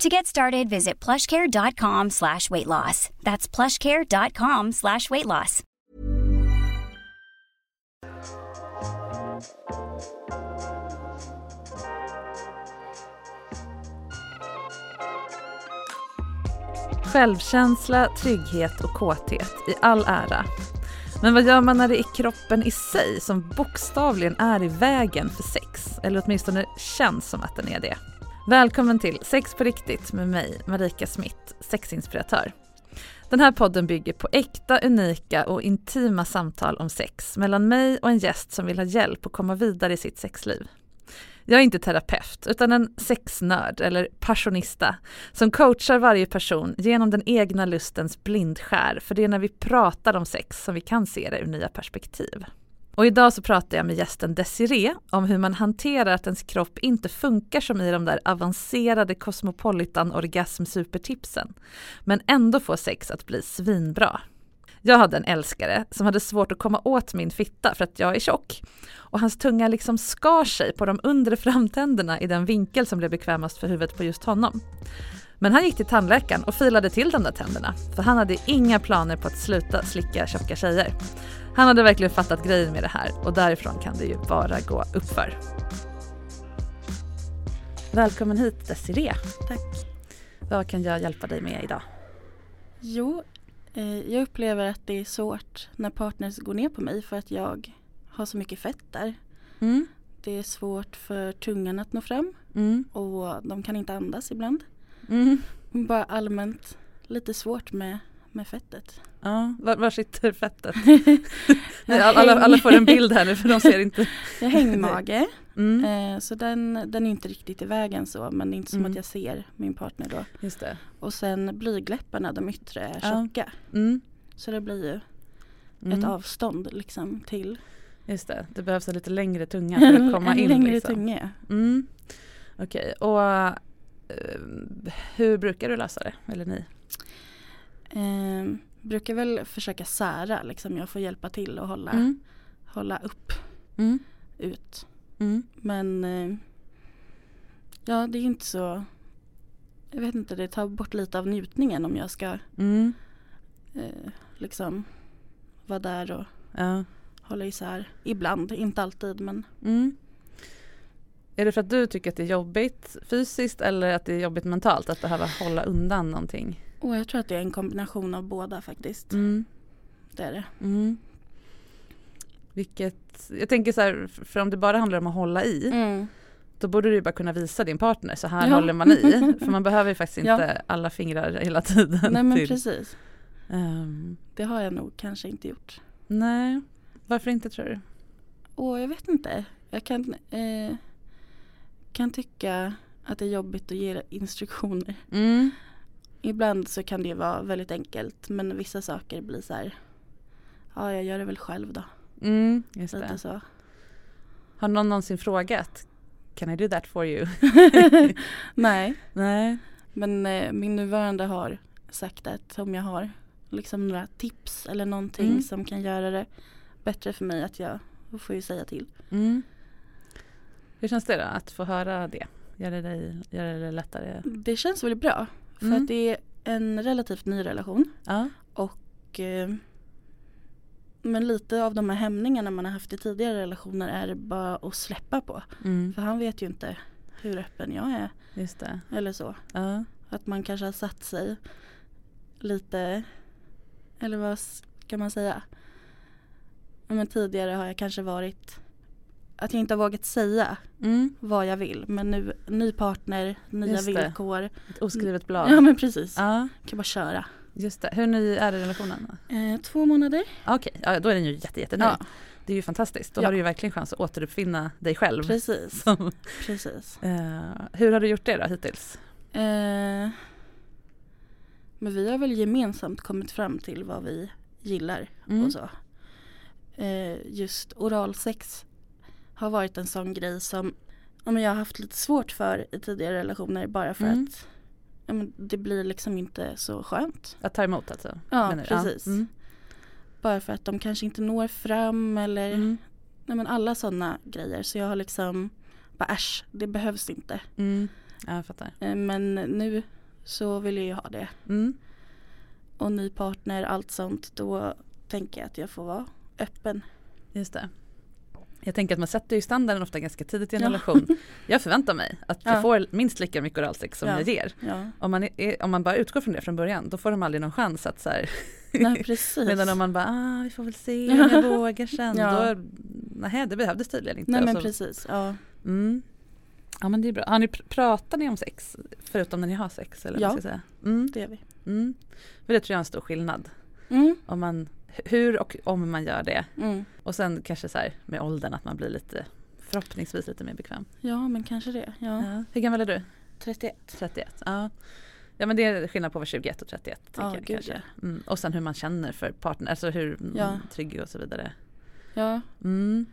To get started, visit plushcare.com slash weight loss. That's plushcare.com slash weight loss. Självkänsla, trygghet och kåthet i all ära. Men vad gör man när det är kroppen i sig som bokstavligen är i vägen för sex? Eller åtminstone känns som att den är det. Välkommen till Sex på riktigt med mig, Marika Smith, sexinspiratör. Den här podden bygger på äkta, unika och intima samtal om sex mellan mig och en gäst som vill ha hjälp att komma vidare i sitt sexliv. Jag är inte terapeut utan en sexnörd eller passionista som coachar varje person genom den egna lustens blindskär för det är när vi pratar om sex som vi kan se det ur nya perspektiv. Och idag så pratar jag med gästen Desiree om hur man hanterar att ens kropp inte funkar som i de där avancerade cosmopolitan orgasm supertipsen, men ändå får sex att bli svinbra. Jag hade en älskare som hade svårt att komma åt min fitta för att jag är tjock. Och hans tunga liksom skar sig på de undre framtänderna i den vinkel som blev bekvämast för huvudet på just honom. Men han gick till tandläkaren och filade till de där tänderna, för han hade inga planer på att sluta slicka tjocka tjejer. Han hade verkligen fattat grejen med det här och därifrån kan det ju bara gå uppför. Välkommen hit Desiree. Tack. Vad kan jag hjälpa dig med idag? Jo, eh, jag upplever att det är svårt när partners går ner på mig för att jag har så mycket fett där. Mm. Det är svårt för tungan att nå fram Mm. och de kan inte andas ibland. Mm. Bara allmänt lite svårt med, med fettet. Ja, var, var sitter fettet? alla, alla får en bild här nu för de ser inte. Jag har hängmage Mm. eh, så den, den är inte riktigt i vägen så men det är inte som Mm. att jag ser min partner då. Just det. Och sen blygdläpparna, de yttre är Ja. tjocka. Mm. Så det blir ju Mm. ett avstånd liksom till Just det, det behövs en lite längre tunga för att komma en in. längre liksom. tunga. ja. Mm. Okej, och eh, hur brukar du lösa det? Eller ni? Eh, brukar väl försöka sära liksom. Jag får hjälpa till och hålla, Mm. hålla upp Mm. ut. Mm. Men eh, ja det är inte så Jag vet inte det tar bort lite av njutningen om jag ska Mm. eh, liksom vara där och Ja. hålla isär. Ibland, inte alltid men Mm. Är det för att du tycker att det är jobbigt fysiskt eller att det är jobbigt mentalt att behöva hålla undan någonting? Och jag tror att det är en kombination av båda faktiskt. Mm. Det är det. Mm. Vilket, jag tänker så här, för om det bara handlar om att hålla i, Mm. då borde du bara kunna visa din partner, så här Ja. håller man i. För man behöver ju faktiskt inte Ja. alla fingrar hela tiden. Nej men till. precis. Ehm, Det har jag nog kanske inte gjort. nej, varför inte tror du? Och jag vet inte. Jag kan, eh, kan tycka att det är jobbigt att ge instruktioner. Mm. Ibland så kan det vara väldigt enkelt men vissa saker blir så här. Ja, jag gör det väl själv då. Mm, just Lite det. så. Har någon någonsin frågat Can I do that for you? Nej, Nej. men eh, min nuvarande har sagt att om jag har liksom några tips eller någonting Mm. som kan göra det bättre för mig att jag får ju säga till. Mm. Hur känns det då att få höra det? Gör det, dig, gör det lättare? Det känns väldigt bra för Mm. att det är en relativt ny relation Ja. och eh, men lite av de här hämningarna man har haft i tidigare relationer är det bara att släppa på. Mm. För han vet ju inte hur öppen jag är Just det. eller så. Ja. Att man kanske har satt sig lite, eller vad ska man säga? Ja, men tidigare har jag kanske varit att jag inte har vågat säga Mm. vad jag vill. Men nu, ny partner, nya Just det. villkor. Ett oskrivet blad. Ja men precis. Ja, Kan bara köra. just det. Hur ny är relationen? Eh, två månader. Okej, ja, då är den ju jätte, jätteny. Ja, Det är ju fantastiskt. Då Ja. har du ju verkligen chans att återuppfinna dig själv. precis. Som, precis. eh, hur har du gjort det då hittills? Eh, men vi har väl gemensamt kommit fram till vad vi gillar Mm. och så. Eh, just oralsex har varit en sån grej som ja, jag har haft lite svårt för i tidigare relationer bara för Mm. att ja, det blir liksom inte så skönt. Att ta emot alltså? Ja, precis. Mm. Bara för att de kanske inte når fram eller Mm. nej, men alla sådana grejer. Så jag har liksom bara äsch, det behövs inte. Mm. Ja, jag fattar. Eh, men nu så vill jag ju ha det. Mm. och ny partner, allt sånt, då tänker jag att jag får vara öppen. Just det. Jag tänker att man sätter ju standarden ofta ganska tidigt i en Ja. relation. Jag förväntar mig att Ja. jag får minst lika mycket oralsex som Ja. jag ger. Om man, är, om man bara utgår från det från början då får de aldrig någon chans att så här, nej precis. Medan om man bara, ah, vi får väl se om jag vågar sen. Ja. Då, nej, det behövdes tydligen inte. nej men så- precis, ja. Mm. Ja men det är bra. Har ni pr- pratar ni om sex? Förutom när ni har sex? Eller Ja. säga? Mm. Det är vi. Mm. För det tror jag är en stor skillnad. Mm, Om man, hur och om man gör det. mm. Och sen kanske så här med åldern att man blir lite förhoppningsvis lite mer bekväm. Ja men kanske det, ja. Ja. Hur gammal är du? 31. 31? Ja. Ja men det är skillnad på att vara 21 och 31. Ja, jag kanske. Mm. Och sen hur man känner för partner, alltså hur Ja. trygg och så vidare. Ja, Mm.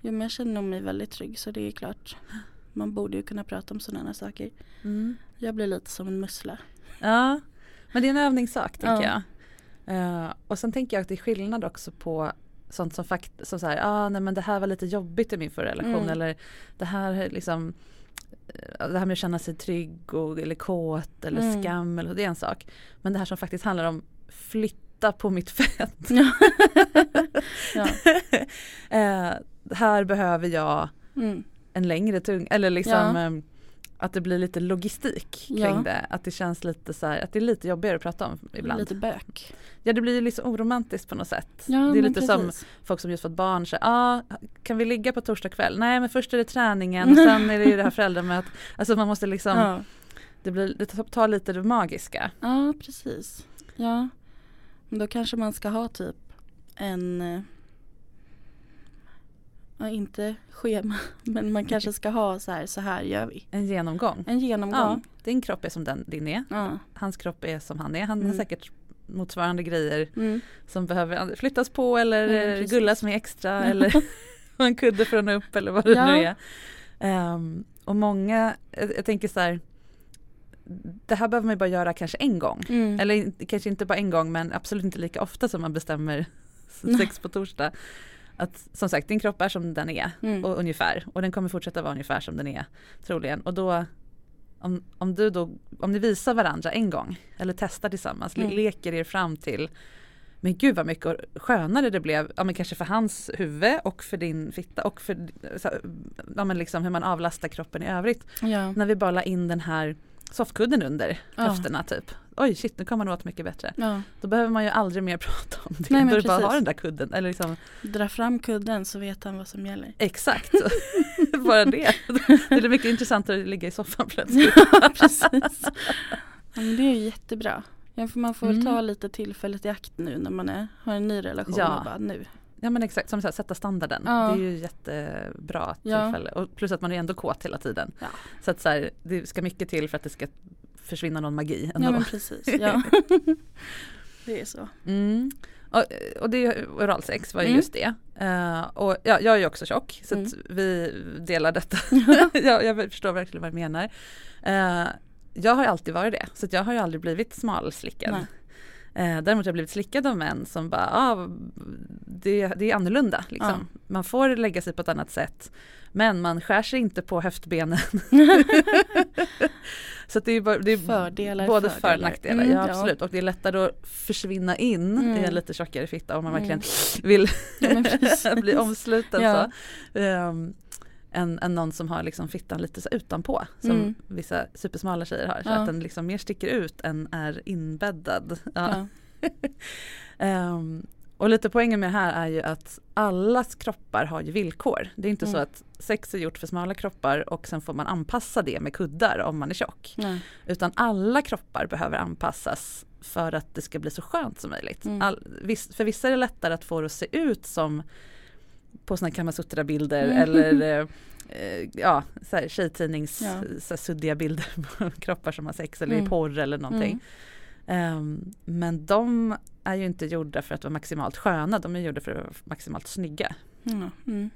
jo, men jag känner nog mig väldigt trygg så det är klart. Man borde ju kunna prata om sådana saker. Mm. Jag blir lite som en mussla. Ja, men det är en övningssak tänker Ja. jag. Eh, och sen tänker jag att det är skillnad också på sånt som faktiskt, som så här, ah, nej men det här var lite jobbigt i min förra relation Mm. eller det här liksom eh, det här med att känna sig trygg och, eller kåt eller Mm. skam eller det är en sak. Men det här som faktiskt handlar om flytta på mitt fett. Ja. ja. Eh, här behöver jag Mm. en längre tung, eller liksom Ja. ehm, att det blir lite logistik kring Ja. det. Att det känns lite så här, att det är lite jobbigare att prata om ibland. Lite bök. Ja det blir ju liksom oromantiskt på något sätt. Ja, det är lite som precis. folk som just fått barn, så ah, kan vi ligga på torsdag kväll? Nej men först är det träningen och sen är det ju det här föräldramötet. Alltså man måste liksom, Ja. det, blir, det tar lite det magiska. ja, precis. Ja, men då kanske man ska ha typ en eh, Ja, inte schema, men man kanske ska ha så här, så här gör vi. En genomgång. En Ja, genomgång. din kropp är som den, din är. Ja. Hans kropp är som han är. Han har Mm. säkert motsvarande grejer Mm. som behöver flyttas på eller Mm, gullas med extra eller en kudde från upp eller vad det Ja. nu är. Ehm, och många, jag, jag tänker så här, det här behöver man ju bara göra kanske en gång. Mm. Eller kanske inte bara en gång men absolut inte lika ofta som man bestämmer sex på torsdag. Att som sagt din kropp är som den är Mm. och ungefär och den kommer fortsätta vara ungefär som den är troligen. Och då om, om du då, om ni visar varandra en gång eller testar tillsammans, Mm. leker er fram till men gud vad mycket skönare det blev, ja men kanske för hans huvud och för din fitta och för ja, men liksom hur man avlastar kroppen i övrigt. Ja. När vi bara la in den här softkudden under Ja. höfterna typ. Oj shit nu kommer man åt mycket bättre. ja. Då behöver man ju aldrig mer prata om det. Nej, men Då är det bara ha den där kudden. Eller liksom, Dra fram kudden så vet han vad som gäller. exakt, bara det. Det är mycket intressantare att ligga i soffan plötsligt. Ja, precis. Men det är ju jättebra. Man får väl Mm. ta lite tillfället i akt nu när man är, har en ny relation Ja. och bara nu. Ja men exakt, som så här, sätta standarden. Ja. Det är ju jättebra Ja. tillfälle. Och plus att man är ändå kåt hela tiden. Ja. Så att så här, det ska mycket till för att det ska försvinna någon magi ändå. Ja men precis, ja. det är så. Mm. Och, och det är ju- oralsex var ju Mm. just det. Eh, och ja, jag är ju också tjock så Mm. vi delar detta. jag, jag förstår verkligen vad du menar. Eh, jag har alltid varit det så jag har ju aldrig blivit smalslickad. Nej. Eh, däremot har jag blivit slickad av män som bara, ah, det, det är annorlunda. Liksom. Man får lägga sig på ett annat sätt. Men man skär sig inte på höftbenen. så det är, bara, det är Fördelar, både för och fördelar. nackdelar. Mm, ja, ja. absolut. Och det är lättare att försvinna in Mm. i en lite tjockare fitta om man Mm. verkligen vill Ja, men precis. bli omsluten. Ja. Så. Um, än, än någon som har liksom fittan lite så utanpå som Mm. vissa supersmala tjejer har. Så Ja. att den liksom mer sticker ut än är inbäddad. Ja. Ja. Ehm, och lite poängen med det här är ju att allas kroppar har ju villkor. Det är inte så Mm. att sex är gjort för smala kroppar och sen får man anpassa det med kuddar om man är tjock. Nej. Utan alla kroppar behöver anpassas för att det ska bli så skönt som möjligt. Mm. All, för vissa är det lättare att få det att se ut som på sådana Kamasutra-bilder Mm. eller eh, ja, så här, tjejtidnings Ja. så här, suddiga bilder på kroppar som har sex eller i Mm. porr eller någonting. Ehm, men de är ju inte gjorda för att vara maximalt sköna, de är gjorda för att vara maximalt snygga. Mm.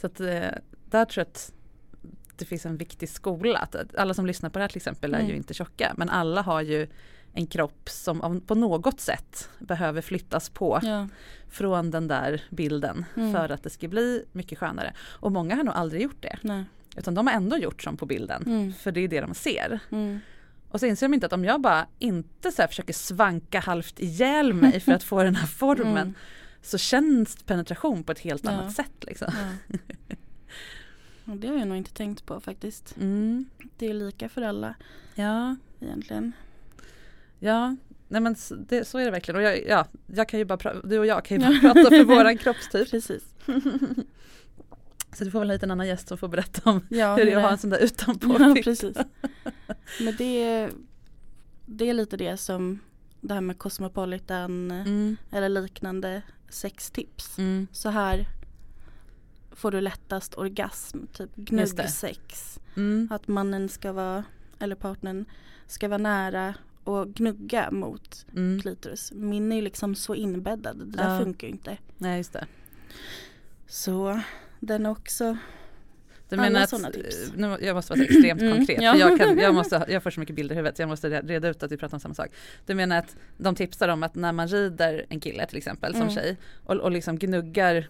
Så att, eh, där tror jag att det finns en viktig skola. Att alla som lyssnar på det här till exempel är Mm. ju inte tjocka men alla har ju en kropp som på något sätt behöver flyttas på Ja. från den där bilden Mm. för att det ska bli mycket skönare. Och många har nog aldrig gjort det Nej. utan de har ändå gjort som på bilden Mm. för det är det de ser. Mm. Och så inser de inte att om jag bara inte så försöker svanka halvt ihjäl mig för att få den här formen Mm. så känns penetration på ett helt Ja. annat sätt. Liksom. Ja. Det har jag nog inte tänkt på faktiskt. Mm. Det är lika för alla Ja, egentligen. Ja. Nej men det, så är det verkligen. Och jag, ja, jag kan ju bara du och jag kan ju bara prata för våran kroppstyp. Precis. Så du får väl ha hit en annan gäst som får berätta om Ja, hur det är att ha en sån där utanpå Ja, precis. Men det, det är lite det som det här med Cosmopolitan Mm, eller liknande sextips. mm, Så här får du lättast orgasm, typ gnuggsex. mm, Att mannen ska vara, eller partnern ska vara nära och gnugga mot mm. klitoris. Min är ju liksom så inbäddad, det där Ja. funkar ju inte. Nej just det. Så den är också, Du menar att, tips. nu, jag måste vara extremt Mm, konkret ja. jag, kan, jag, måste, jag får så mycket bilder i huvudet så jag måste re- reda ut att vi pratar om samma sak. Du menar att de tipsar om att när man rider en kille till exempel som Mm. tjej och, och liksom gnuggar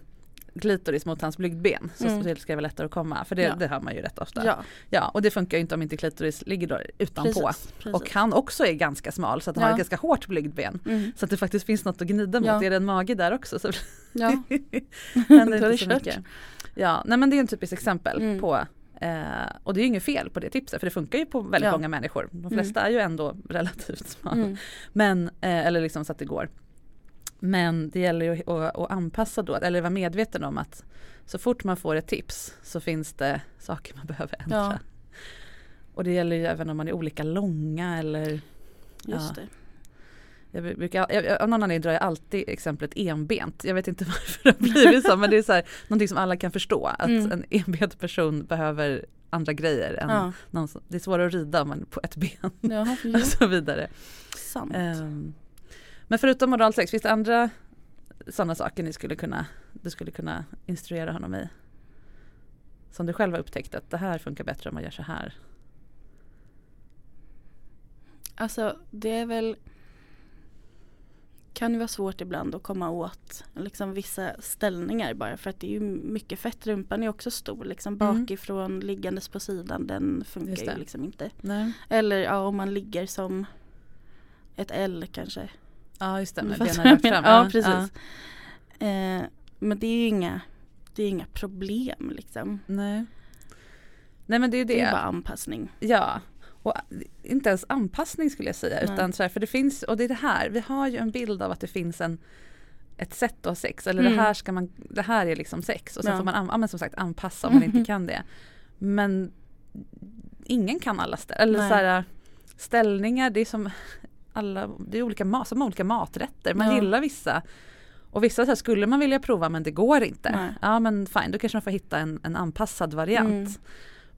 klitoris mot hans blygdben så Mm. det ska vara lättare att komma för det, Ja. det hör man ju rätt ofta. ja Ja, och det funkar ju inte om inte klitoris ligger då utanpå. precis. precis. Och han också är ganska smal så att han Ja. har ett ganska hårt blygdben. mm, Så att det faktiskt finns något att gnida mot. Ja. Är det en mage där också så ja. händer inte så mycket. Ja, nej men det är en typisk exempel Mm. på eh, och det är ju inget fel på det tipset för det funkar ju på väldigt Ja. många människor. De flesta är ju ändå relativt smala. Mm. Men, eh, eller liksom så att det går. Men det gäller ju att, att anpassa då, eller vara medveten om att så fort man får ett tips så finns det saker man behöver ändra. Ja. Och det gäller ju även om man är olika långa eller Just Ja. det. jag brukar, jag, av någon anledning drar jag alltid exemplet enbent. Jag vet inte varför det har blivit så men det är så här, någonting som alla kan förstå. Att Mm. en enbent person behöver andra grejer. Än Ja, som, det är svårare att rida om man är på ett ben ja och så vidare. sant. Ehm, men förutom oralsex, finns det andra sådana saker ni skulle kunna, du skulle kunna instruera honom i? Som du själv har upptäckt att det här funkar bättre om man gör så här. Alltså det är väl kan ju vara svårt ibland att komma åt liksom vissa ställningar bara för att det är ju mycket fett. Rumpan är också stor liksom Mm. bakifrån liggandes på sidan den funkar ju liksom inte. Nej. Eller ja om man ligger som ett L kanske. Ja just det, med benen rakt fram. Ja precis. Eh, men det är ju inga, det är inga problem liksom. Nej. Nej men det är ju Det det. är bara anpassning. Ja, och inte ens anpassning skulle jag säga. Nej. Utan så här, för det finns, och det är det här, vi har ju en bild av att det finns en ett sätt att ha sex eller Mm. det här ska man, det här är liksom sex och sen Ja. får man an- ja, som sagt anpassa om man inte kan det. Men ingen kan alla ställningar, eller Nej. så här, ställningar det är som alla, det är olika, mat, som olika maträtter, man Ja. gillar vissa Och vissa så här, skulle man vilja prova men det går inte. Nej. Ja men fine, då kanske man får hitta en, en anpassad variant. Mm.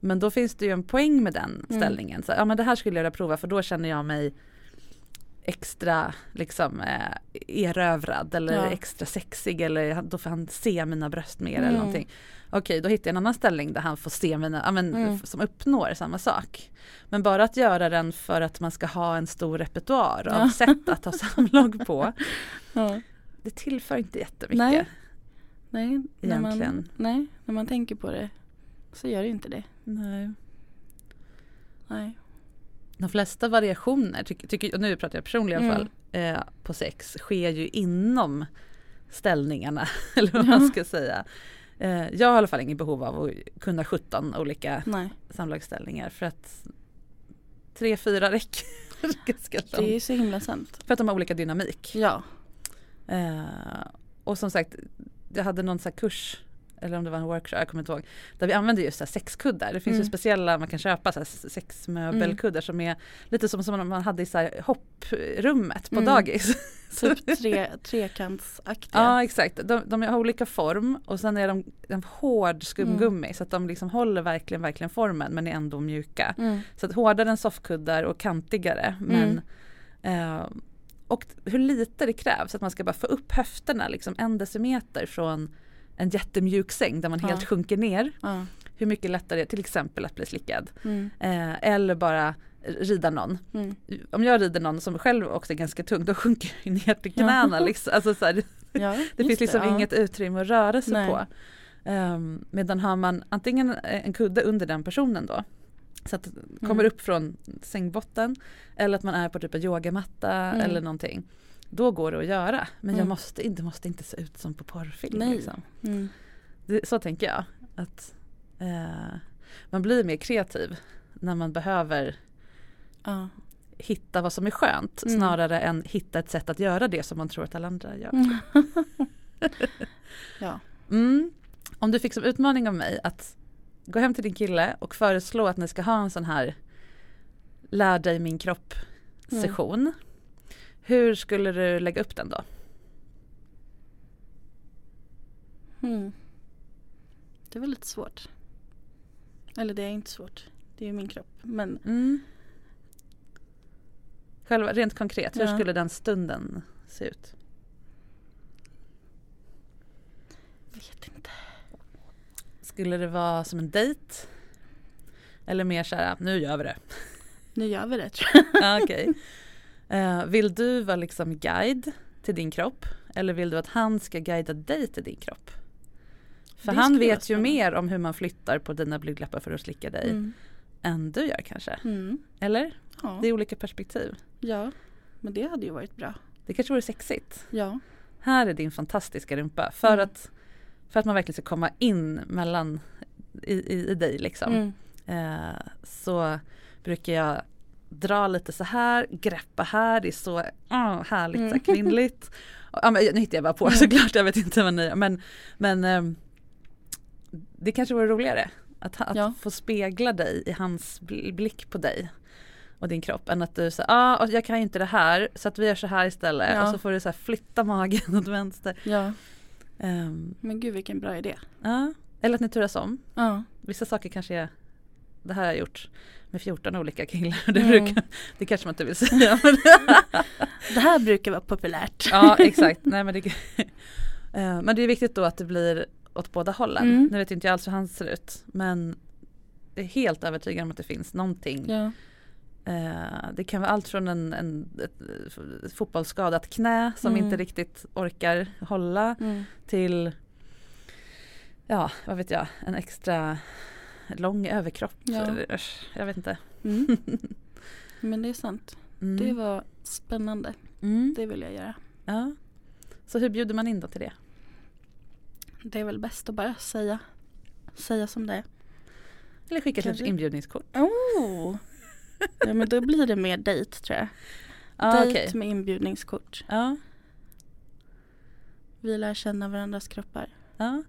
Men då finns det ju en poäng med den Mm. ställningen. Så, ja men det här skulle jag vilja prova för då känner jag mig extra liksom eh, erövrad eller Ja. extra sexig eller då får han se mina bröst mer eller Mm. någonting. Okej, då hittar jag en annan ställning där han får se mina, ja, men, Mm. som uppnår samma sak. Men bara att göra den för att man ska ha en stor repertoar av Ja. sätt att ha samlag på. Ja. Det tillför inte jättemycket. Nej. Nej, när man, nej, när man tänker på det så gör det inte det. Nej. Nej. De flesta variationer, tycker, tycker, och nu pratar jag personligen i alla fall, Mm. eh, på sex sker ju inom ställningarna. Eller vad man ska säga. Eh, jag har i alla fall inget behov av att kunna 17 olika Nej. samlagsställningar för att tre, fyra räcker Det är långt. så himla sant. För att de har olika dynamik. Ja. Eh, och som sagt, jag hade någon så kurs eller om det var en workshop, jag kommer inte ihåg. Där vi använde just så sexkuddar. Det finns ju Mm. speciella, man kan köpa så sexmöbelkuddar som är lite som, som man hade i så hopprummet på Mm. dagis. Typ tre, trekantsaktiga. Ja exakt, de, de har olika form och sen är de en hård skumgummi så att de liksom håller verkligen, verkligen formen men är ändå mjuka. Mm. Så att hårdare än soffkuddar och kantigare. Men, eh, och hur lite det krävs att man ska bara få upp höfterna liksom en decimeter från en jättemjuk säng där man Ja. helt sjunker ner. Ja. Hur mycket lättare det är till exempel att bli slickad. Mm. Eh, eller bara rida någon. Mm. Om jag rider någon som själv också är ganska tung då sjunker jag ner till knäna. Liksom. Alltså, så här, Ja, det finns liksom ja. inget utrymme att röra sig Nej. på. Um, medan har man antingen en kudde under den personen då så att det kommer Mm. upp från sängbotten eller att man är på typ en yogamatta Mm. eller någonting. Då går det att göra men jag Mm. måste inte, måste inte se ut som på porrfilm. Nej. Liksom. Mm. Det, så tänker jag. Att eh, Man blir mer kreativ när man behöver Ja. hitta vad som är skönt Mm. snarare än hitta ett sätt att göra det som man tror att alla andra gör. Mm. ja. Mm. Om du fick som utmaning av mig att gå hem till din kille och föreslå att ni ska ha en sån här lär dig min kropp session. Hur skulle du lägga upp den då? Mm. Det var lite svårt. Eller det är inte svårt. Det är ju min kropp. Men Mm. Själva, rent konkret, hur Ja. skulle den stunden se ut? vet inte. Skulle det vara som en dejt? Eller mer så här, nu gör vi det. Nu gör vi det tror jag. Ja, okej. Eh, vill du vara liksom guide till din kropp? Eller vill du att han ska guida dig till din kropp? För Det han vet ju mer om hur man flyttar på dina blygdläppar för att slicka dig Mm. än du gör kanske. Mm. Eller? Ja. Det är olika perspektiv. ja, men det hade ju varit bra. Det kanske vore sexigt. Ja. Här är din fantastiska rumpa för, Mm. att, för att man verkligen ska komma in mellan i, i, i dig liksom. Mm. Eh, så brukar jag dra lite så här, greppa här, det är så oh, härligt så här Mm. kvinnligt. Ja, men, nu hittar jag bara på Mm. såklart, jag vet inte vad ni. Men, men ehm, det kanske vore roligare att, att Ja. få spegla dig i hans bl- blick på dig och din kropp än att du säger ah, jag kan ju inte det här så att vi gör så här istället Ja. och så får du så flytta magen åt vänster. ja, Ehm, men gud vilken bra idé. ja. Eller att ni turas om. Ja. Vissa saker kanske är det här har jag gjort med 14 olika killar. Det, Mm. brukar, det kanske man inte vill säga. Det här brukar vara populärt. ja exakt. Nej, men, det, Eh, men det är viktigt då att det blir åt båda hållen. Mm. Nu vet inte jag alls hur han ser ut. Men jag är helt övertygad om att det finns någonting. Ja. Eh, det kan vara allt från en, en, ett, ett fotbollsskadat knä som Mm. inte riktigt orkar hålla Mm. till ja, vad vet jag, en extra lång överkropp. Ja. Jag vet inte. Mm. Men det är sant. Mm. Det var spännande. Mm. Det vill jag göra. Ja. Så hur bjuder man in då till det? Det är väl bäst att bara säga. Säga som det är. Eller skicka ett inbjudningskort? Oh. Ja men då blir det mer dejt tror jag. Ja, dejt okej. med inbjudningskort. Ja, Vi lär känna varandras kroppar. ja.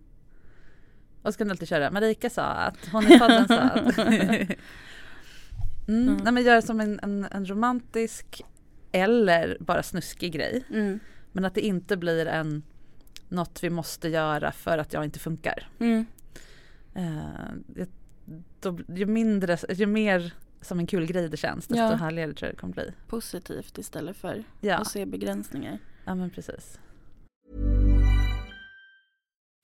Och ska ni alltid köra, Marika sa att, hon i podden sa att. mm. Mm. Nej men gör som en, en, en romantisk eller bara snuskig grej. Mm. Men att det inte blir en något vi måste göra för att jag inte funkar. Mm. Eh, då, ju, mindre, ju mer som en kul grej det känns desto Ja. härligare tror jag det kommer bli. Positivt istället för Ja, att se begränsningar. ja men precis.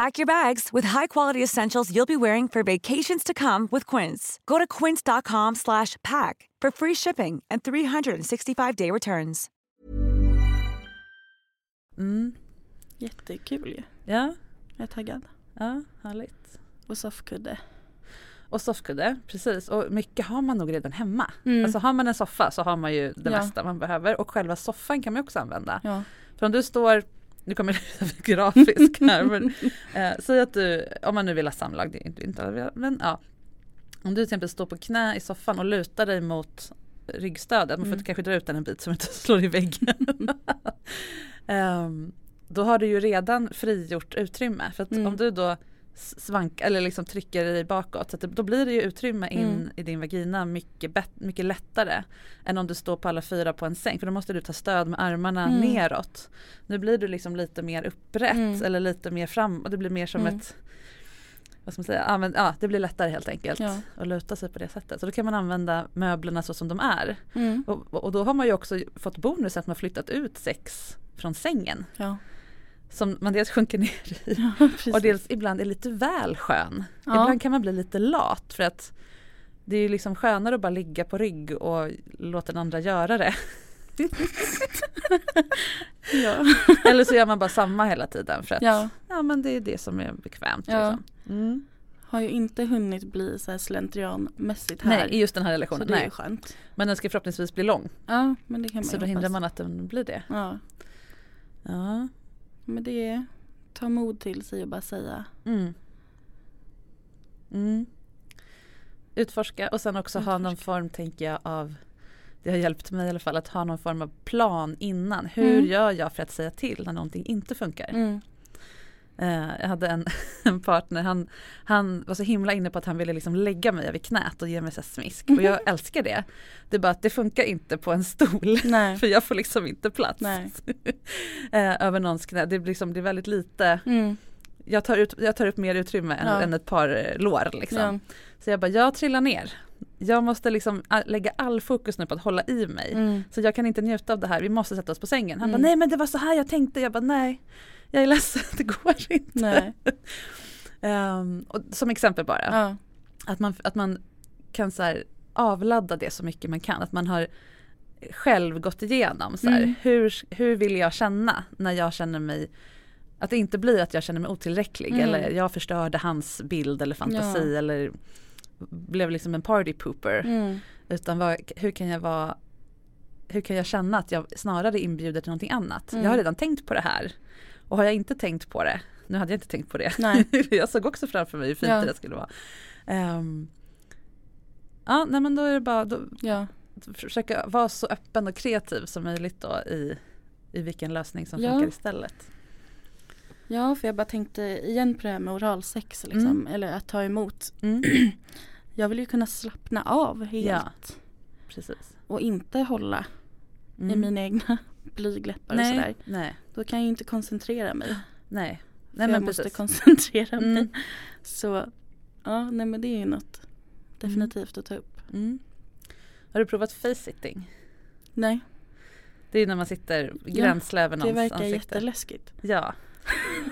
Pack your bags with high-quality essentials you'll be wearing for vacations to come with Quince. Go to quince.com slash pack for free shipping and 365-day returns. Mm. Jättekul ju. Ja, Jag är taggad. ja, härligt. Och soffkudde. Och soffkudde, precis. Och mycket har man nog redan hemma. Mm. Alltså har man en soffa så har man ju det Ja. mesta man behöver och själva soffan kan man också använda. Ja. För om du står, nu kommer det bli grafisk här, men eh, säg att du, om man nu vill ha samlag, det är inte, inte men ja. Om du till exempel står på knä i soffan och lutar dig mot ryggstödet, man får Mm. kanske dra ut den en bit så du inte slår i väggen. Ehm, då har du ju redan frigjort utrymme. För att Mm. om du då svank, eller liksom trycker dig bakåt så det, då blir det ju utrymme in Mm. i din vagina mycket, bet- mycket lättare än om du står på alla fyra på en säng för då måste du ta stöd med armarna Mm. neråt. Nu blir du liksom lite mer upprätt Mm. eller lite mer fram och det blir mer som Mm. ett vad ska man säga, ja, men, ja det blir lättare helt enkelt Ja. att luta sig på det sättet. Så då kan man använda möblerna så som de är. Mm. Och, och då har man ju också fått bonus att man flyttat ut sex från sängen. Ja. Som man dels sjunker ner i ja, och dels ibland är lite väl skön. Ja. Ibland kan man bli lite lat för att det är ju liksom skönare att bara ligga på rygg och låta den andra göra det. ja. Eller så gör man bara samma hela tiden för att ja. ja men det är det som är bekvämt. Liksom. Mm. Har ju inte hunnit bli så här slentrianmässigt här. Nej i just den här så relationen. det är ju skönt. Men den ska förhoppningsvis bli lång. Ja men det kan man Så då hindrar man att den blir det. Ja. Men det är ta mod till sig och bara säga. Mm. Mm. Utforska och sen också ha någon Utforska. form tänker jag av det har hjälpt mig i alla fall att ha någon form av plan innan. Hur Mm. gör jag för att säga till när någonting inte funkar? Eh, jag hade en, en partner, han, han var så himla inne på att han ville liksom lägga mig över knät och ge mig så smisk. Och jag älskar det. Det är bara att det funkar inte på en stol. Nej. För jag får liksom inte plats eh, över någons knä. Det är, liksom, det är väldigt lite Mm. jag tar, ut, jag tar upp mer utrymme än, Ja. än ett par eh, lår liksom. Ja. Så jag bara, jag trillar ner. Jag måste liksom lägga all fokus nu på att hålla i mig. Mm. Så jag kan inte njuta av det här, vi måste sätta oss på sängen. Han Mm. bara, nej men det var så här jag tänkte. Jag bara, nej. Jag är ledsen, det går inte. Nej. Ehm, och som exempel bara, Ja. att, man, att man kan så avladda det så mycket man kan. Att man har själv gått igenom så Mm. hur, hur vill jag känna när jag känner mig att det inte blir att jag känner mig otillräcklig Mm. eller jag förstörde hans bild eller fantasi Ja. eller blev liksom en party pooper. Mm. Utan vad, hur kan jag vara hur kan jag känna att jag snarare inbjuder till någonting annat? Mm. Jag har redan tänkt på det här. Och har jag inte tänkt på det, nu hade jag inte tänkt på det. Jag såg också framför mig hur fint Ja. det skulle vara. Ehm, ja, nej men då är det bara då, Ja. försöka vara så öppen och kreativ som möjligt då i, i vilken lösning som Ja. funkar istället. ja, för jag bara tänkte igen på det här med oralsex liksom, Mm. eller att ta emot. Mm. Jag vill ju kunna slappna av helt Ja. Precis. och inte hålla i Mm. mina egna blygläppar och sådär. nej, nej, Då kan jag ju inte koncentrera mig. nej. Nej jag men måste precis. koncentrera Mm. mig. Så ja, nej men det är ju något definitivt att ta upp. Mm. Har du provat face-sitting? Nej, Det är när man sitter gränsle över det någons verkar ansikte. jätteläskigt. Ja.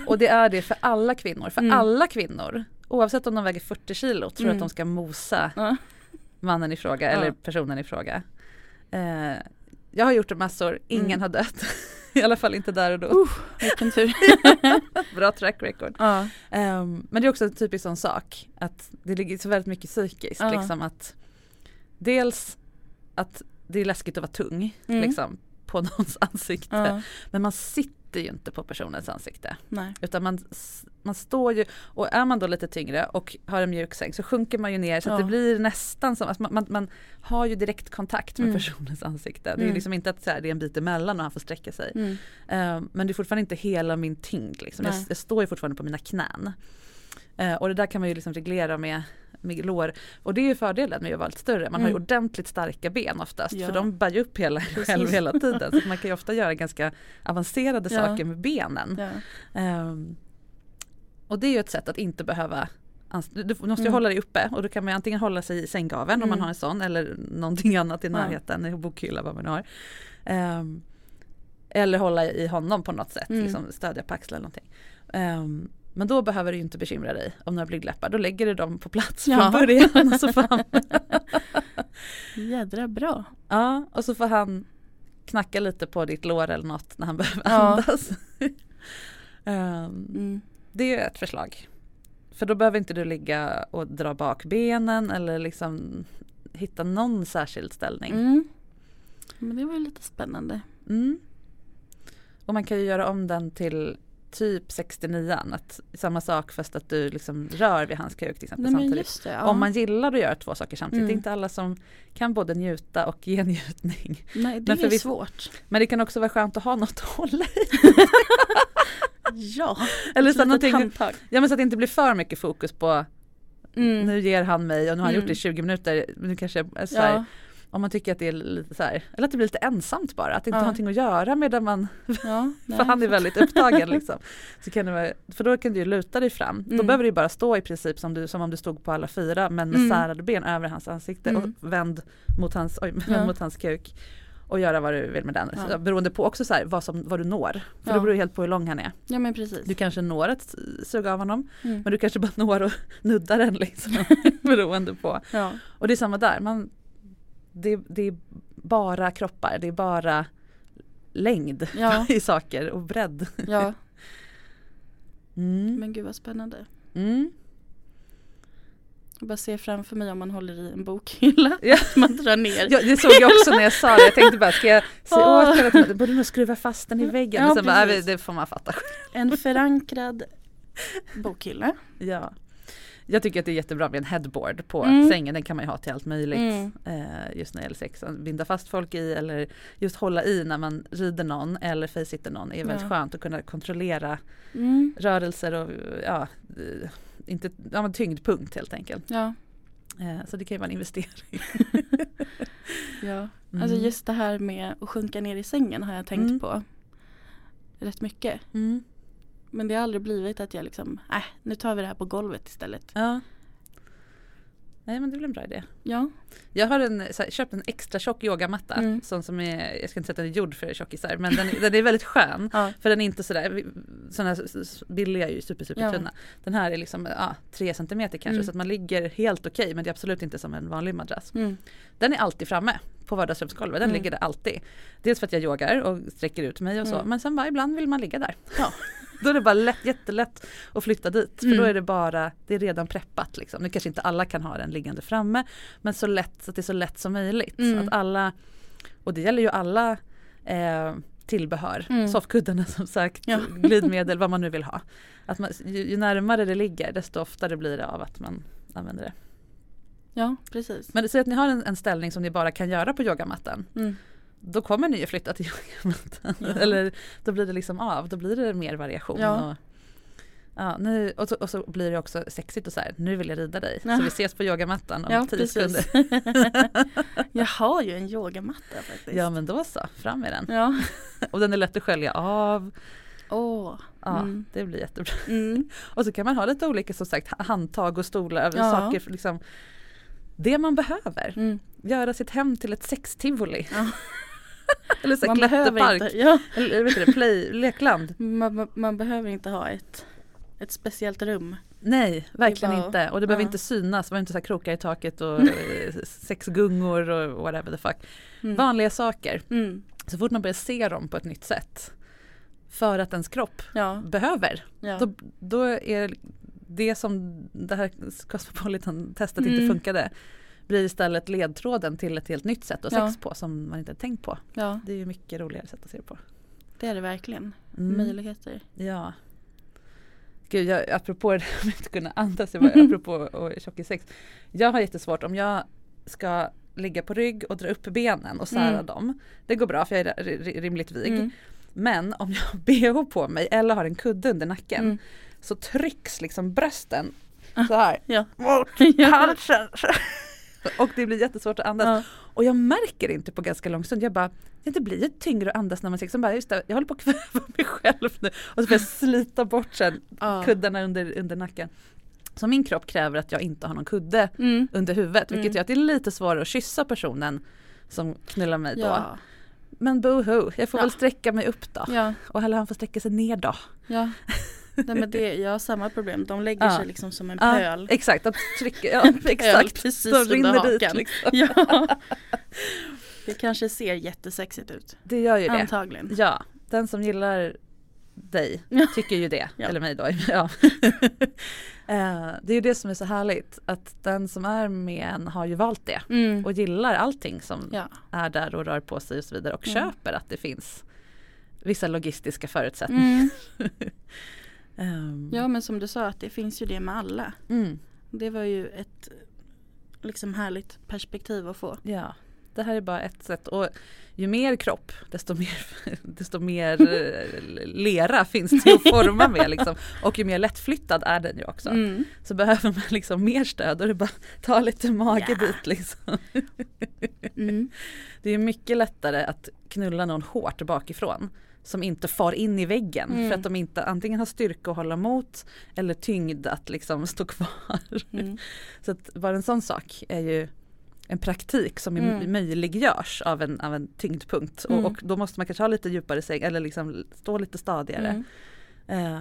Och det är det för alla kvinnor. För Mm. alla kvinnor, oavsett om de väger 40 kilo, tror Mm. att de ska mosa Ja. mannen i fråga Ja. eller personen i fråga. Eh, jag har gjort det massor, ingen Mm. har dött. I alla fall inte där och då. Vilken tur. Bra track record. ja. Ehm, men det är också en typisk sån sak att det ligger så väldigt mycket psykiskt. Ja. Liksom att dels att det är läskigt att vara tung Mm. liksom, på någons ansikte. Men man sitter ju inte på personens ansikte. Nej. Utan man, man står ju, och är man då lite tyngre och har en mjuk säng så sjunker man ju ner så att Ja. det blir nästan som, alltså man, man, man har ju direkt kontakt med Mm. personens ansikte. Det är Mm. liksom inte att så här, det är en bit emellan och han får sträcka sig. Mm. Eh, men det är fortfarande inte hela min tyngd. Liksom. Jag, jag står ju fortfarande på mina knän. Eh, och det där kan man ju liksom reglera med, med lår. Och det är ju fördelen med att vara lite större. Man har ju Mm. ordentligt starka ben oftast. Ja. För de bär ju upp hela själv hela tiden. Så man kan ju ofta göra ganska avancerade Ja. saker med benen. Ja. Ehm, och det är ju ett sätt att inte behöva du, måste ju Mm. hålla dig uppe och då kan man antingen hålla sig i sänggaveln om man Mm. har en sån eller någonting annat i Ja. närheten, en bokhylla vad man har. Ehm, eller hålla i honom på något sätt, Mm. liksom stödja på axlar eller någonting. Ehm, men då behöver du inte bekymra dig om några blygdläppar, då lägger du dem på plats från Ja. början och så får han, Jädra bra. ja, och så får han knacka lite på ditt lår eller något när han behöver Ja. andas. Ehm, Mm. Det är ett förslag. För då behöver inte du ligga och dra bak benen eller liksom hitta någon särskild ställning. Mm. Men det var ju lite spännande. Mm. Och man kan ju göra om den till typ 69 att samma sak fast att du liksom rör vid hans kuk till exempel Nej, samtidigt. det, ja. Om man gillar att göra två saker samtidigt. Mm. Det är inte alla som kan både njuta och ge njutning. Nej, det Men är viss- svårt. Men det kan också vara skönt att ha något att hålla i. Ja, Eller så, någonting, ja, men så att det inte blir för mycket fokus på Mm. nu ger han mig och nu har han Mm. gjort det i 20 minuter. Nu kanske jag är så här, Ja, om man tycker att det är lite så här, eller att det blir lite ensamt bara, att det inte Ja. har någonting att göra medan man, ja, för han är väldigt upptagen liksom. Så kan det vara, för då kan du ju luta dig fram. Då Mm. behöver du ju bara stå i princip som, du, som om du stod på alla fyra men med Mm. särade ben över hans ansikte Mm. och vänd mot hans, oj, Ja. mot hans kuk. Och göra vad du vill med den. Ja. Beroende på också så här, vad, som, vad du når. För Ja. då beror det helt på hur lång han är. Ja men precis. Du kanske når ett sug av honom Mm. men du kanske bara når och nuddar den liksom. beroende på. Ja. Och det är samma där. Man, det, det är bara kroppar, det är bara längd Ja. i saker och bredd. ja, Mm. men gud vad spännande. Mm. Jag bara ser framför mig om man håller i en bokhylla. Ja. Att man drar ner. Ja, det såg jag också när jag sa det. Jag tänkte bara, ska jag se Åh. åt att Du borde nog skruva fast den i väggen. Ja, sen bara, äh, det får man fatta själv. En förankrad bokhylla. Ja. Jag tycker att det är jättebra med en headboard på Mm. sängen. Den kan man ju ha till allt möjligt. Mm. Eh, just när det gäller sex. Binda fast folk i eller just hålla i när man rider någon eller face någon är väldigt Ja. skönt att kunna kontrollera Mm. rörelser och ja, eh, inte, ja men tyngdpunkt helt enkelt. Ja, Eh, så det kan ju vara en investering. ja. Mm. Alltså just det här med att sjunka ner i sängen har jag tänkt Mm. på rätt mycket. Men det har aldrig blivit att jag liksom, äh, nu tar vi det här på golvet istället. Ja. Nej men det är väl en bra idé. Ja. Jag har en, här, köpt en extra tjock yogamatta. Mm. Sån som är, jag ska inte säga att den är gjord för tjockisar men den, den är väldigt skön. Ja. För den är inte sådär, sådana billiga är ju super super Ja. tunna. Den här är liksom ja, 3 cm kanske Mm. så att man ligger helt okej men det är absolut inte som en vanlig madrass. Mm. Den är alltid framme på vardagsrumsgolvet, den Mm. ligger där alltid. Dels för att jag yogar och sträcker ut mig och så Mm. men sen bara ibland vill man ligga där. Ja. Då är det bara lätt, jättelätt att flytta dit. För Mm. då är det bara, det är redan preppat liksom. Nu kanske inte alla kan ha den liggande framme. Men så lätt, så att det är så lätt som möjligt. Mm. Att alla, och det gäller ju alla eh, tillbehör. Mm. Soffkuddarna som sagt, Ja. glidmedel, vad man nu vill ha. Att man, ju, ju närmare det ligger desto oftare blir det av att man använder det. Ja, precis. Men säg att ni har en, en ställning som ni bara kan göra på yogamattan. Mm. Då kommer ni ju flytta till yogamattan. Ja. Eller då blir det liksom av, då blir det mer variation. Ja. Och, ja, nu, och, så, och så blir det också sexigt och så här, nu vill jag rida dig. Ja. Så vi ses på yogamattan om Ja, tio precis. sekunder. jag har ju en yogamatta faktiskt. Ja men då så, fram med den. Ja. Och den är lätt att skölja av. Åh. Ja, Mm. det blir jättebra. Mm. Och så kan man ha lite olika som sagt handtag och stolar över Ja. saker. Liksom, det man behöver. Mm. Göra sitt hem till ett sextivoli. Ja. Eller så Man behöver klätterpark. inte, ja. Eller vet du det, play, lekland. man, man- man behöver inte ha ett, ett speciellt rum. Nej, verkligen bara- inte. Och det behöver ja. inte synas. Det behöver inte så krokar i taket och eh, sex gungor och whatever the fuck. Mm. Vanliga saker. Mm. Så fort man börjar se dem på ett nytt sätt. För att ens kropp Ja. behöver. Då, då är det som det här Cosmopolitan-testet inte Mm. funkade. Blir istället ledtråden till ett helt nytt sätt att Ja. sex på som man inte tänkt på. ja, Det är ju mycket roligare sätt att se det på. det är det verkligen. Mm. Möjligheter. Ja. Gud, jag, apropå det här med att inte kunna andas, jag bara, apropå tjockissex. Jag har jättesvårt om jag ska ligga på rygg och dra upp benen och sära Mm. dem. Det går bra för jag är ri- ri- rimligt vig. Mm. Men om jag har bh på mig eller har en kudde under nacken Mm. så trycks liksom brösten så här Ja. mot halsen. Och det blir jättesvårt att andas. Ja. Och jag märker inte på ganska lång stund. Jag bara, det blir ju tyngre att andas när man sex. Som bara, just det, jag håller på att kväva mig själv nu. Och så börjar jag slita bort sen Ja. kuddarna under, under nacken. Så min kropp kräver att jag inte har någon kudde Mm. under huvudet. Vilket Mm. gör att det är lite svårare att kyssa personen som knullar mig då. Ja. Men boho, jag får Ja. väl sträcka mig upp då. Ja. Och han får sträcka sig ner då. Ja. Nej, men det, jag har samma problem. De lägger Ja. sig liksom som en Ja, pöl. exakt, att trycka, ja, exakt. precis De rinner dit liksom. Ja. Det kanske ser jättesexigt ut. Det gör ju det. Antagligen. Ja, den som gillar dig Ja. tycker ju det. Ja. Eller mig då. Ja. Eh, det är ju det som är så härligt. Att den som är med en har ju valt det. Mm. Och gillar allting som Ja. är där och rör på sig och så vidare. Och Mm. köper att det finns vissa logistiska förutsättningar. Mm. Ehm, ja men som du sa att det finns ju det med alla. mm, Det var ju ett liksom härligt perspektiv att få. ja. Det här är bara ett sätt. Och ju mer kropp desto mer, desto mer eh, lera finns det att forma med. Liksom. Och ju mer lättflyttad är den ju också. Mm. Så behöver man liksom mer stöd och det är bara ta lite mage Ja. dit liksom. Mm. Det är mycket lättare att knulla någon hårt bakifrån som inte far in i väggen Mm. för att de inte antingen har styrka att hålla emot eller tyngd att liksom stå kvar. Mm. Så att bara en sån sak är ju en praktik som Mm. möjliggörs av en, av en tyngdpunkt Mm. och, och då måste man kanske ha lite djupare säng eller liksom stå lite stadigare. Eh,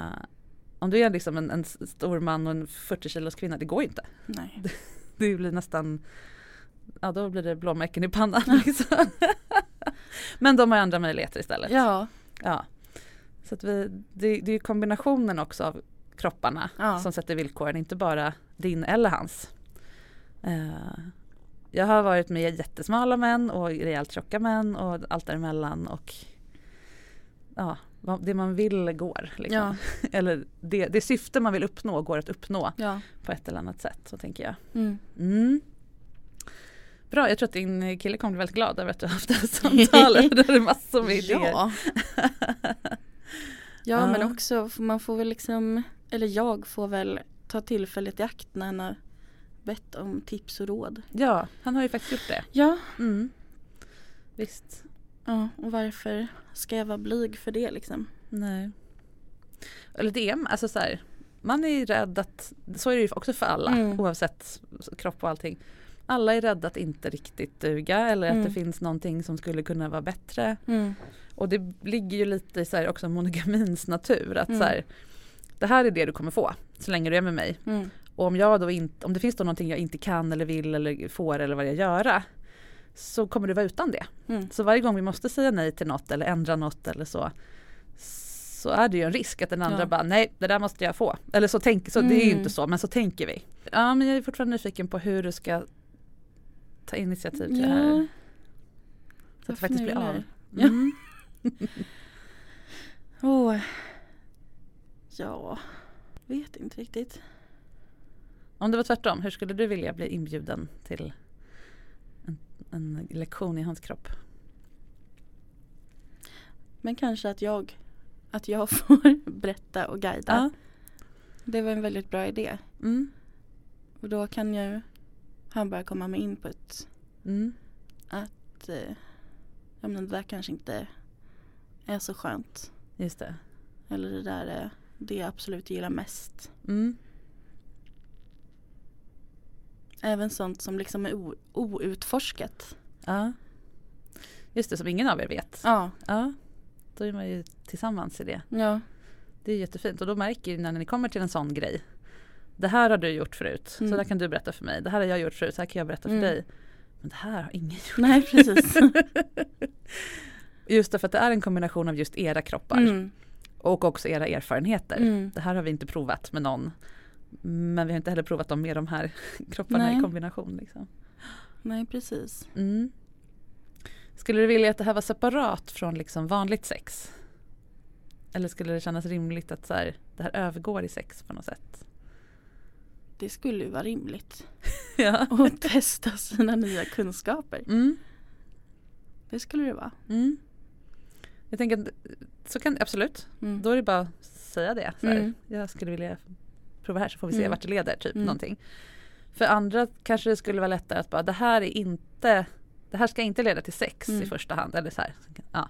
om du är liksom en, en stor man och en 40 kilos kvinna, det går ju inte. Nej. Det blir nästan, ja då blir det blåmärken i pannan. Liksom. Men de har andra möjligheter istället. Ja. Ja. Så att vi, det, det är ju kombinationen också av kropparna Ja. som sätter villkoren, inte bara din eller hans. Eh, jag har varit med jättesmala män och rejält tjocka män och allt däremellan och ja, det man vill går. Liksom. Ja. Eller det, det syfte man vill uppnå går att uppnå Ja. på ett eller annat sätt, så tänker jag. Mm. Mm. Bra, jag tror att din kille kommer bli väldigt glad över att du har haft det här samtalet. Det är massor med idéer. Ja. ja Ja. men också man får väl liksom Eller jag får väl ta tillfället i akt när han har bett om tips och råd. Ja, han har ju faktiskt gjort det. Ja. Mm. Visst. Ja och varför ska jag vara blyg för det liksom? Nej. Eller det är, alltså så här, man är rädd att, så är det ju också för alla Mm. oavsett kropp och allting. Alla är rädda att inte riktigt duga eller att Mm. det finns någonting som skulle kunna vara bättre. Mm. Och det ligger ju lite i så här också monogamins natur att Mm. så här, det här är det du kommer få så länge du är med mig. Mm. Och om, jag då inte, om det finns då någonting jag inte kan eller vill eller får eller vad jag göra så kommer du vara utan det. Mm. Så varje gång vi måste säga nej till något eller ändra något eller så så är det ju en risk att den andra Ja. bara nej det där måste jag få. Eller så tänker, så det är ju Mm. inte så men så tänker vi. Ja men jag är fortfarande nyfiken på hur du ska ta initiativ till det här. Ja. Så att det faktiskt blir av. Ja. Mm. Åh. Ja, vet inte riktigt. Om det var tvärtom, hur skulle du vilja bli inbjuden till en, en lektion i hans kropp? Men kanske att jag, att jag får berätta och guida. Ja. Det var en väldigt bra idé. Mm. Och då kan ju han börja komma med input. Mm. Att eh, ja, men det där kanske inte är så skönt. Just det. Eller det där är det jag absolut gillar mest. Mm. Även sånt som liksom är outforskat. Ja. Just det, som ingen av er vet. Ja, Ja. Då är man ju tillsammans i det. ja, Det är jättefint och då märker ni när ni kommer till en sån grej. Det här har du gjort förut, så Mm. där kan du berätta för mig. Det här har jag gjort förut, så här kan jag berätta för Mm. dig. Men det här har ingen gjort. nej precis. Just därför att det är en kombination av just era kroppar Mm. och också era erfarenheter. Mm. Det här har vi inte provat med någon. Men vi har inte heller provat dem med de här kropparna Nej. i kombination. Liksom. Nej precis. Mm. Skulle du vilja att det här var separat från liksom vanligt sex? Eller skulle det kännas rimligt att så här, det här övergår i sex på något sätt? Det skulle ju vara rimligt. Ja. Och testa sina nya kunskaper. Mm. Det skulle det vara. Mm. Jag tänker att så kan absolut, Mm. då är det bara att säga det. Mm. Jag skulle vilja prova här så får vi se Mm. vart det leder. Typ Mm. någonting. För andra kanske det skulle vara lättare att bara det här är inte Det här ska inte leda till sex Mm. i första hand. Eller så här, ja.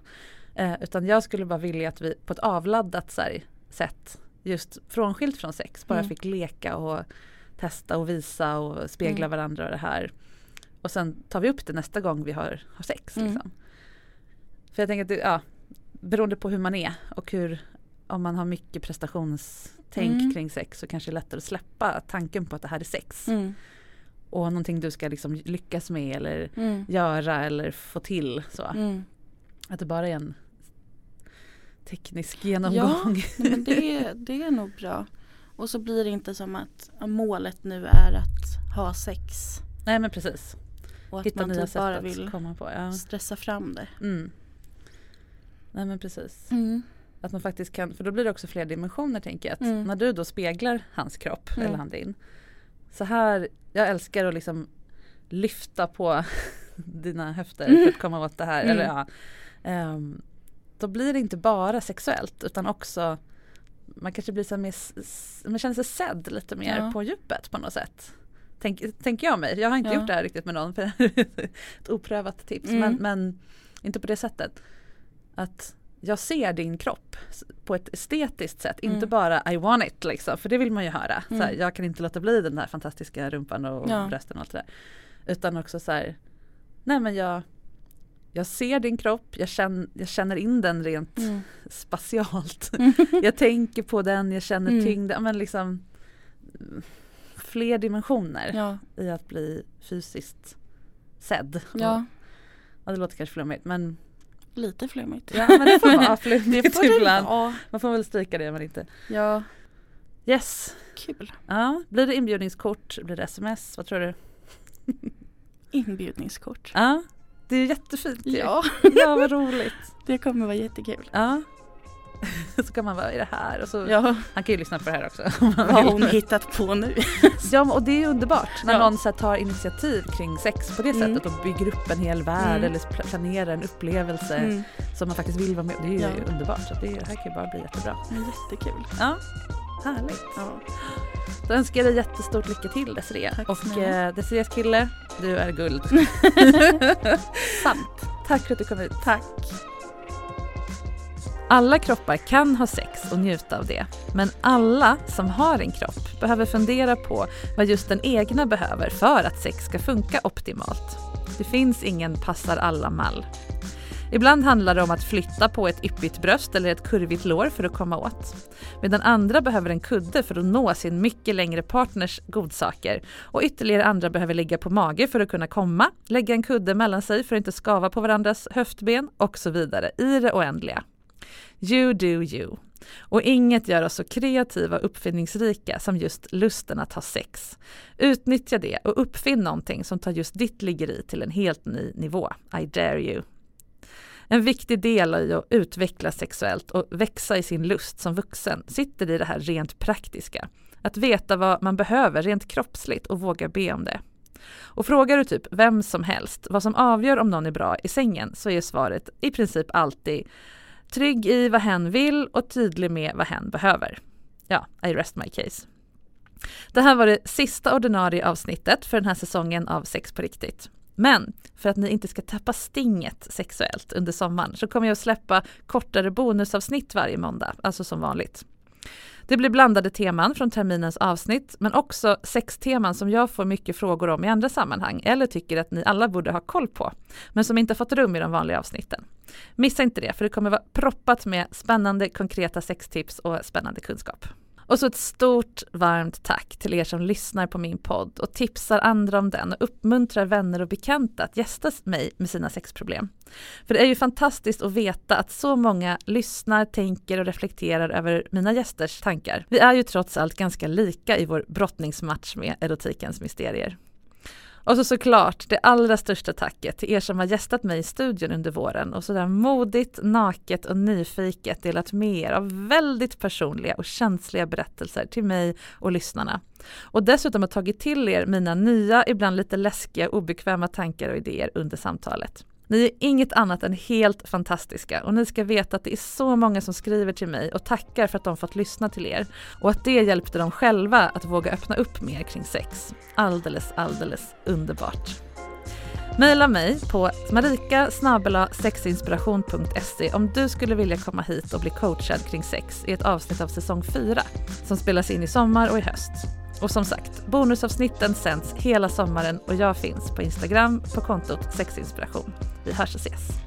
eh, utan jag skulle bara vilja att vi på ett avladdat här, sätt just frånskilt från sex bara Mm. fick leka och testa och visa och spegla Mm. varandra och det här. Och sen tar vi upp det nästa gång vi har, har sex. Mm. Liksom. För jag tänker att det, ja, beroende på hur man är och hur, om man har mycket prestationstänk Mm. kring sex så kanske det är lättare att släppa tanken på att det här är sex. Mm. Och någonting du ska liksom lyckas med eller Mm. göra eller få till. Så. Mm. Att det bara är en teknisk genomgång. Nej, men det, det är nog bra. Och så blir det inte som att målet nu är att ha sex. Nej men precis. Och att Hitta man nya typ sätt bara vill komma på. Ja. stressa fram det. Mm. Nej men precis. Mm. Att man faktiskt kan, för då blir det också fler dimensioner tänker jag. Att Mm. När du då speglar hans kropp Mm. eller han din. Så här, jag älskar att liksom lyfta på dina höfter för att komma åt det här. Mm. Eller, ja. Ehm, då blir det inte bara sexuellt utan också man kanske blir så mer, man känner sig sedd lite mer Ja. på djupet på något sätt. Tänk, tänker jag mig. Jag har inte Ja. gjort det här riktigt med någon för ett oprövat tips. Mm. Men, men inte på det sättet. Att jag ser din kropp på ett estetiskt sätt, inte Mm. bara I want it liksom, för det vill man ju höra. Så här, Mm. jag kan inte låta bli den där fantastiska rumpan och Ja. brösten och allt det där. Utan också så här, nej men jag, jag ser din kropp, jag känner, jag känner in den rent Mm. spatialt. jag tänker på den, jag känner Mm. tyngd, ja, men liksom fler dimensioner Ja. i att bli fysiskt sedd. ja, Ja, det låter kanske flummigt men lite flummigt. Ja men det får vara flummigt får ibland. vara. Man får väl stryka det men inte. Ja, Yes. kul. Ja, blir det inbjudningskort? Blir det sms? Vad tror du? Inbjudningskort. Ja, det är jättefint ju. Ja, ja vad roligt. det kommer vara jättekul. Ja. Så kan man vara i det här och så, Ja, han kan ju lyssna på det här också. vad har hon hittat på nu? Ja och det är underbart när Ja. någon så tar initiativ kring sex på det Mm. sättet och bygger upp en hel värld Mm. eller pl- planerar en upplevelse Mm. som man faktiskt vill vara med Det är ju Ja. underbart. Så det, är- det här kan ju bara bli jättebra. Jättekul. Ja, härligt. Ja. Då önskar jag dig jättestort lycka till Desiree. Tack och eh, Desirees kille, du är guld. Sant. Tack för att du kom hit. Tack. Alla kroppar kan ha sex och njuta av det, men alla som har en kropp behöver fundera på vad just den egna behöver för att sex ska funka optimalt. Det finns ingen passar alla-mall. Ibland handlar det om att flytta på ett yppigt bröst eller ett kurvigt lår för att komma åt. Medan andra behöver en kudde för att nå sin mycket längre partners godsaker. Och ytterligare andra behöver ligga på mage för att kunna komma, lägga en kudde mellan sig för att inte skava på varandras höftben och så vidare i det oändliga. You do you. Och inget gör oss så kreativa och uppfinningsrika som just lusten att ha sex. Utnyttja det och uppfinn någonting som tar just ditt liggeri till en helt ny nivå. I dare you. En viktig del i att utvecklas sexuellt och växa i sin lust som vuxen sitter i det här rent praktiska. Att veta vad man behöver rent kroppsligt och våga be om det. Och frågar du typ vem som helst vad som avgör om någon är bra i sängen så är svaret i princip alltid trygg i vad hen vill och tydlig med vad hen behöver. Ja, I rest my case. Det här var det sista ordinarie avsnittet för den här säsongen av Sex på riktigt. Men för att ni inte ska tappa stinget sexuellt under sommaren så kommer jag att släppa kortare bonusavsnitt varje måndag, alltså som vanligt. Det blir blandade teman från terminens avsnitt, men också sexteman som jag får mycket frågor om i andra sammanhang, eller tycker att ni alla borde ha koll på, men som inte fått rum i de vanliga avsnitten. Missa inte det, för det kommer vara proppat med spännande konkreta sextips och spännande kunskap. Och så ett stort varmt tack till er som lyssnar på min podd och tipsar andra om den och uppmuntrar vänner och bekanta att gästa mig med sina sexproblem. För det är ju fantastiskt att veta att så många lyssnar, tänker och reflekterar över mina gästers tankar. Vi är ju trots allt ganska lika i vår brottningsmatch med erotikens mysterier. Och så såklart det allra största tacket till er som har gästat mig i studion under våren och sådär modigt, naket och nyfiket delat med er av väldigt personliga och känsliga berättelser till mig och lyssnarna. Och dessutom har tagit till er mina nya, ibland lite läskiga, obekväma tankar och idéer under samtalet. Ni är inget annat än helt fantastiska och ni ska veta att det är så många som skriver till mig och tackar för att de fått lyssna till er och att det hjälpte dem själva att våga öppna upp mer kring sex. Alldeles, alldeles underbart. Maila mig på marikasnabelasexinspiration.se om du skulle vilja komma hit och bli coachad kring sex i ett avsnitt av säsong 4 som spelas in i sommar och i höst. Och som sagt, bonusavsnitten sänds hela sommaren och jag finns på Instagram på kontot sexinspiration. Vi hörs och ses.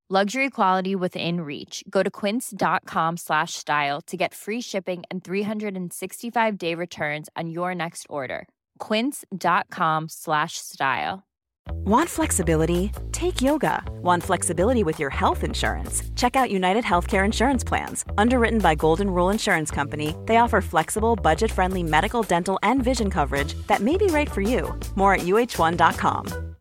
Luxury quality within reach. Go to quince.com slash style to get free shipping and 365-day returns on your next order. quince.com slash style. Want flexibility? Take yoga. Want flexibility with your health insurance? Check out United Healthcare Insurance Plans. Underwritten by Golden Rule Insurance Company, they offer flexible, budget friendly medical, dental, and vision coverage that may be right for you. More at uh1.com.